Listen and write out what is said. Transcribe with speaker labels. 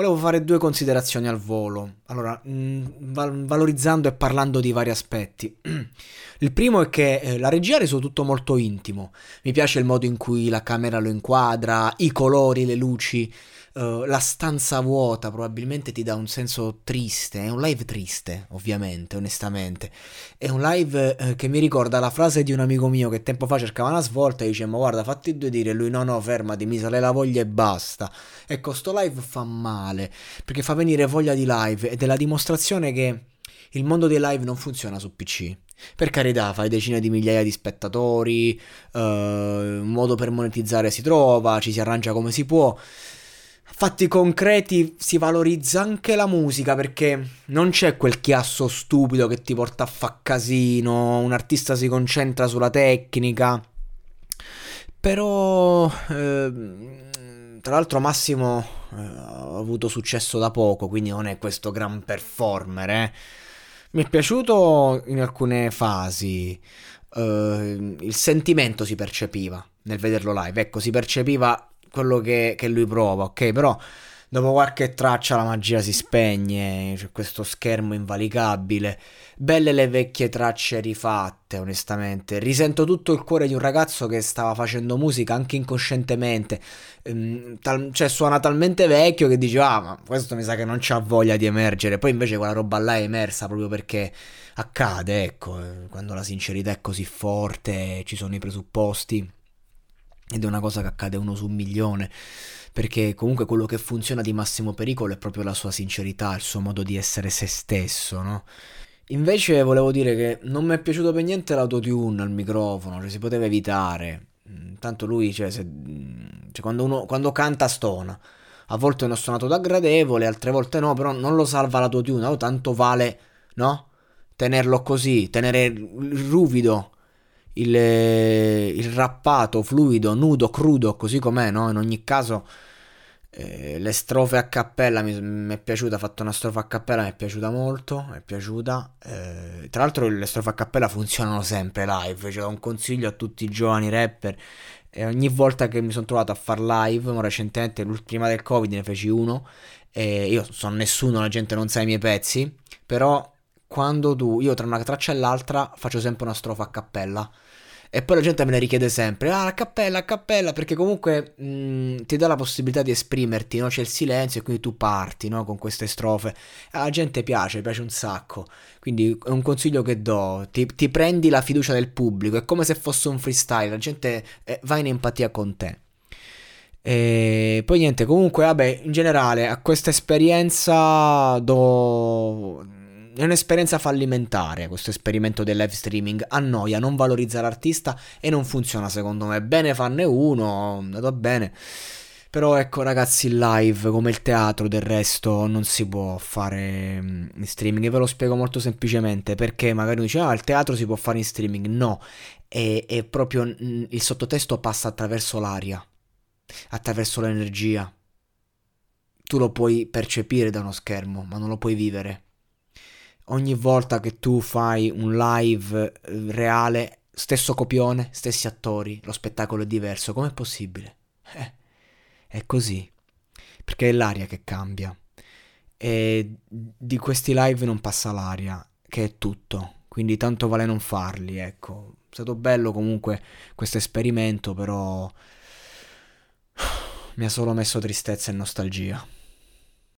Speaker 1: Volevo fare due considerazioni al volo. Allora, mh, val- valorizzando e parlando di vari aspetti. Il primo è che eh, la regia ha reso tutto molto intimo. Mi piace il modo in cui la camera lo inquadra, i colori, le luci. Uh, la stanza vuota probabilmente ti dà un senso triste, è un live triste, ovviamente, onestamente. È un live uh, che mi ricorda la frase di un amico mio che tempo fa cercava una svolta e diceva guarda fatti due dire, lui no no fermati, mi sale la voglia e basta. Ecco, sto live fa male, perché fa venire voglia di live ed è la dimostrazione che il mondo dei live non funziona su PC. Per carità, fai decine di migliaia di spettatori, uh, un modo per monetizzare si trova, ci si arrangia come si può fatti concreti si valorizza anche la musica perché non c'è quel chiasso stupido che ti porta a fa casino, un artista si concentra sulla tecnica. Però eh, tra l'altro Massimo eh, ha avuto successo da poco, quindi non è questo gran performer, eh. Mi è piaciuto in alcune fasi. Uh, il sentimento si percepiva nel vederlo live. Ecco, si percepiva quello che, che lui prova, ok? Però dopo qualche traccia la magia si spegne, c'è questo schermo invalicabile. Belle le vecchie tracce rifatte, onestamente. Risento tutto il cuore di un ragazzo che stava facendo musica anche incoscientemente. Ehm, tal- cioè, suona talmente vecchio che dice, ah, ma questo mi sa che non c'ha voglia di emergere. Poi invece quella roba là è emersa proprio perché accade, ecco, eh, quando la sincerità è così forte, ci sono i presupposti ed è una cosa che accade uno su un milione, perché comunque quello che funziona di massimo pericolo è proprio la sua sincerità, il suo modo di essere se stesso, no? Invece volevo dire che non mi è piaciuto per niente l'autotune al microfono, cioè si poteva evitare. Mm, tanto lui, cioè, se, mm, cioè quando, uno, quando canta stona. A volte è uno stonato da gradevole, altre volte no, però non lo salva l'autotune, oh, tanto vale, no? Tenerlo così, tenere ruvido il, il rappato, fluido, nudo, crudo, così com'è, no? In ogni caso eh, le strofe a cappella mi, mi, è piaciuta, ha fatto una strofa a cappella, mi è piaciuta molto, mi è piaciuta. Eh, tra l'altro le strofe a cappella funzionano sempre live, cioè un consiglio a tutti i giovani rapper. E ogni volta che mi sono trovato a far live, recentemente, prima del covid ne feci uno, e io sono nessuno, la gente non sa i miei pezzi, però quando tu, io tra una traccia e l'altra faccio sempre una strofa a cappella. E poi la gente me ne richiede sempre, ah, a cappella, a cappella, perché comunque mh, mm, ti dà la possibilità di esprimerti, no? C'è il silenzio e quindi tu parti, no? Con queste strofe. Alla gente piace, piace un sacco. Quindi è un consiglio che do, ti, ti prendi la fiducia del pubblico, è come se fosse un freestyle, la gente eh, va in empatia con te. E poi niente, comunque, vabbè, in generale a questa esperienza do è un'esperienza fallimentare questo esperimento del live streaming, annoia, non valorizza l'artista e non funziona secondo me. Bene farne uno, va bene. Però ecco ragazzi, il live come il teatro del resto non si può fare in mm, streaming. E ve lo spiego molto semplicemente perché magari uno dice ah il teatro si può fare in streaming. No, è, è proprio mm, il sottotesto passa attraverso l'aria, attraverso l'energia. Tu lo puoi percepire da uno schermo, ma non lo puoi vivere ogni volta che tu fai un live eh, reale, stesso copione, stessi attori, lo spettacolo è diverso, com'è possibile? Eh, è così. perché è l'aria che cambia. E di questi live non passa l'aria, che è tutto. Quindi tanto vale non farli, ecco. È stato bello comunque questo esperimento, però mi ha solo messo tristezza e nostalgia.